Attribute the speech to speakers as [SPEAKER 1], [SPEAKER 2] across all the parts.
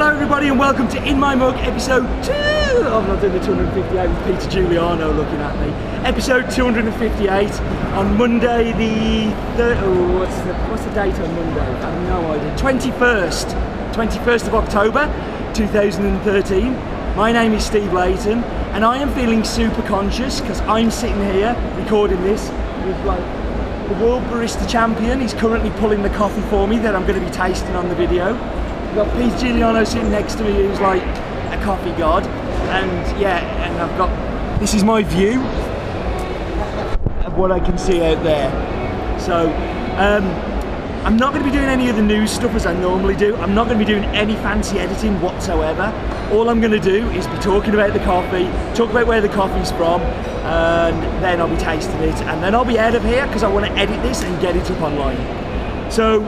[SPEAKER 1] and welcome to In My Mug episode 2. I've not doing the 258 with Peter Giuliano looking at me. Episode 258 on Monday the third. Oh, what's the what's the date on Monday? I have no idea. 21st, 21st of October, 2013. My name is Steve Leighton, and I am feeling super conscious because I'm sitting here recording this with like the world barista champion. He's currently pulling the coffee for me that I'm going to be tasting on the video. Got Pete Giuliano sitting next to me who's like a coffee god. And yeah, and I've got this is my view of what I can see out there. So um, I'm not going to be doing any of the news stuff as I normally do. I'm not going to be doing any fancy editing whatsoever. All I'm going to do is be talking about the coffee, talk about where the coffee's from, and then I'll be tasting it, and then I'll be out of here because I want to edit this and get it up online. So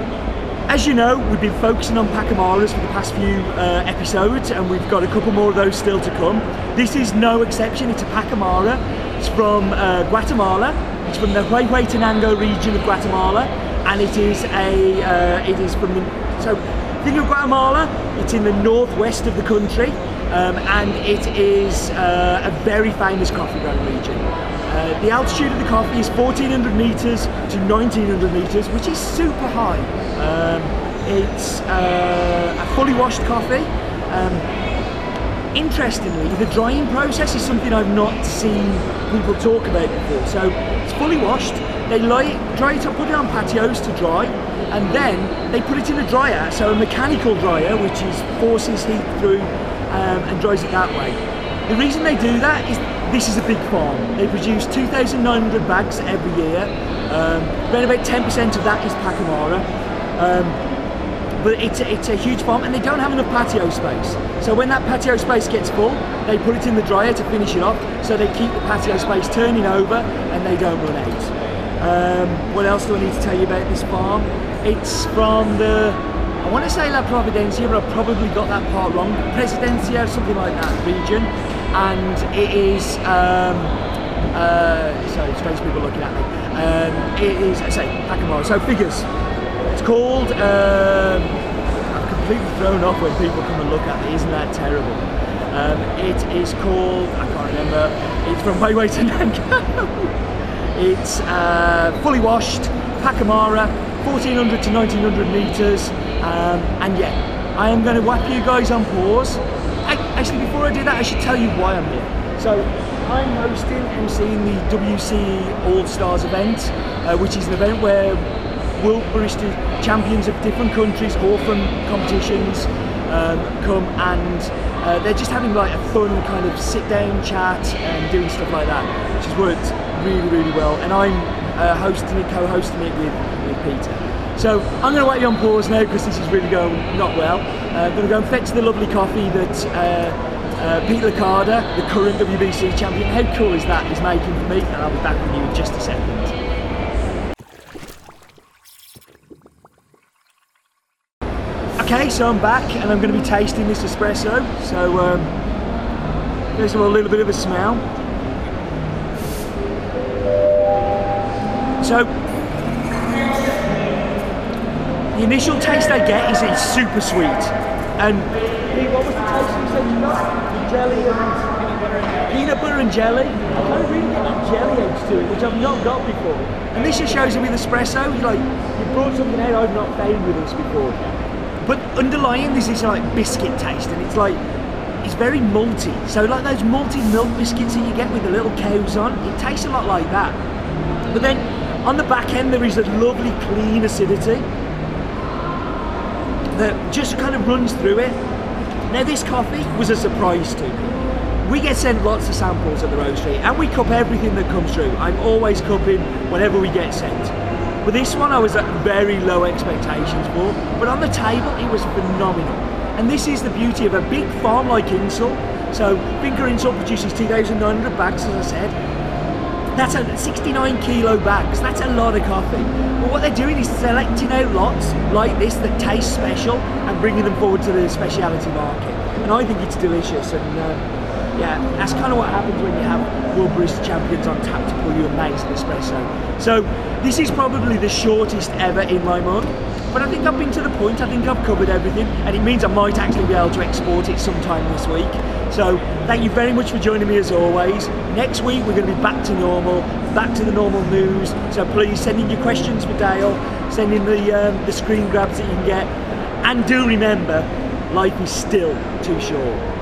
[SPEAKER 1] as you know, we've been focusing on Pacamaras for the past few uh, episodes, and we've got a couple more of those still to come. This is no exception. It's a Pacamara. It's from uh, Guatemala. It's from the Huehuetenango region of Guatemala, and it is a. Uh, it is from the. So, think of Guatemala. It's in the northwest of the country, um, and it is uh, a very famous coffee growing region. Uh, the altitude of the coffee is 1400 meters to 1900 meters, which is super high. Um, it's uh, a fully washed coffee. Um, interestingly, the drying process is something I've not seen people talk about before. So it's fully washed. They lie, dry it up, put it on patios to dry, and then they put it in a dryer, so a mechanical dryer, which is forces heat through um, and dries it that way. The reason they do that is this is a big farm. They produce 2,900 bags every year. Um, about 10% of that is Pacamara. Um, but it's a, it's a huge farm and they don't have enough patio space. So when that patio space gets full, they put it in the dryer to finish it off. So they keep the patio space turning over and they don't run out. Um, what else do I need to tell you about this farm? It's from the, I want to say La Providencia, but I've probably got that part wrong. Presidencia, something like that region. And it is, um, uh, sorry, strange people looking at me. Um, it is, I say, Pacamara. So figures. It's called. Um, I'm completely thrown off when people come and look at me. Isn't that terrible? Um, it is called. I can't remember. It's from Huehuetenango. it's uh, fully washed Pacamara, 1400 to 1900 meters, um, and yeah, I am going to whap you guys on pause. Actually, before I do that, I should tell you why I'm here. So, I'm hosting, emceeing the WC All Stars event, uh, which is an event where world barista champions of different countries, all from competitions, um, come and uh, they're just having like a fun kind of sit down chat and doing stuff like that, which has worked really, really well. And I'm uh, hosting it, co-hosting it with, with Peter. So I'm going to wait you on pause now because this is really going not well. Uh, I'm going to go and fetch the lovely coffee that uh, uh, Pete Licata, the current WBC champion, how cool is that, is making for me. And I'll be back with you in just a second. Okay, so I'm back and I'm going to be tasting this espresso. So um, there's a little bit of a smell. So the initial taste I get is it's super sweet. And what was the taste you said you got? Jelly and peanut butter and jelly. I don't really get that jelly edge to it, which I've not got before. And this just shows it with espresso. You like you brought something out I've not found with this before. But underlying this is like biscuit taste, and it's like it's very malty. So like those malty milk biscuits that you get with the little cows on, it tastes a lot like that. But then on the back end there is a lovely clean acidity that just kind of runs through it. Now this coffee was a surprise to me. We get sent lots of samples at the roastery and we cup everything that comes through. I'm always cupping whatever we get sent. But this one I was at very low expectations for. But on the table, it was phenomenal. And this is the beauty of a big farm like Insel. So Finca Insel produces 2,900 bags, as I said. That's a 69 kilo bags. That's a lot of coffee. But what they're doing is selecting out lots like this that taste special and bringing them forward to the specialty market. And I think it's delicious. And uh, yeah, that's kind of what happens when you have World Barista Champions on tap to pull you a amazing espresso. So this is probably the shortest ever in my mug. but I think I've been to the point. I think I've covered everything, and it means I might actually be able to export it sometime this week. So thank you very much for joining me as always. Next week we're going to be back to normal, back to the normal news. So please send in your questions for Dale, send in the um, the screen grabs that you can get, and do remember, life is still too short.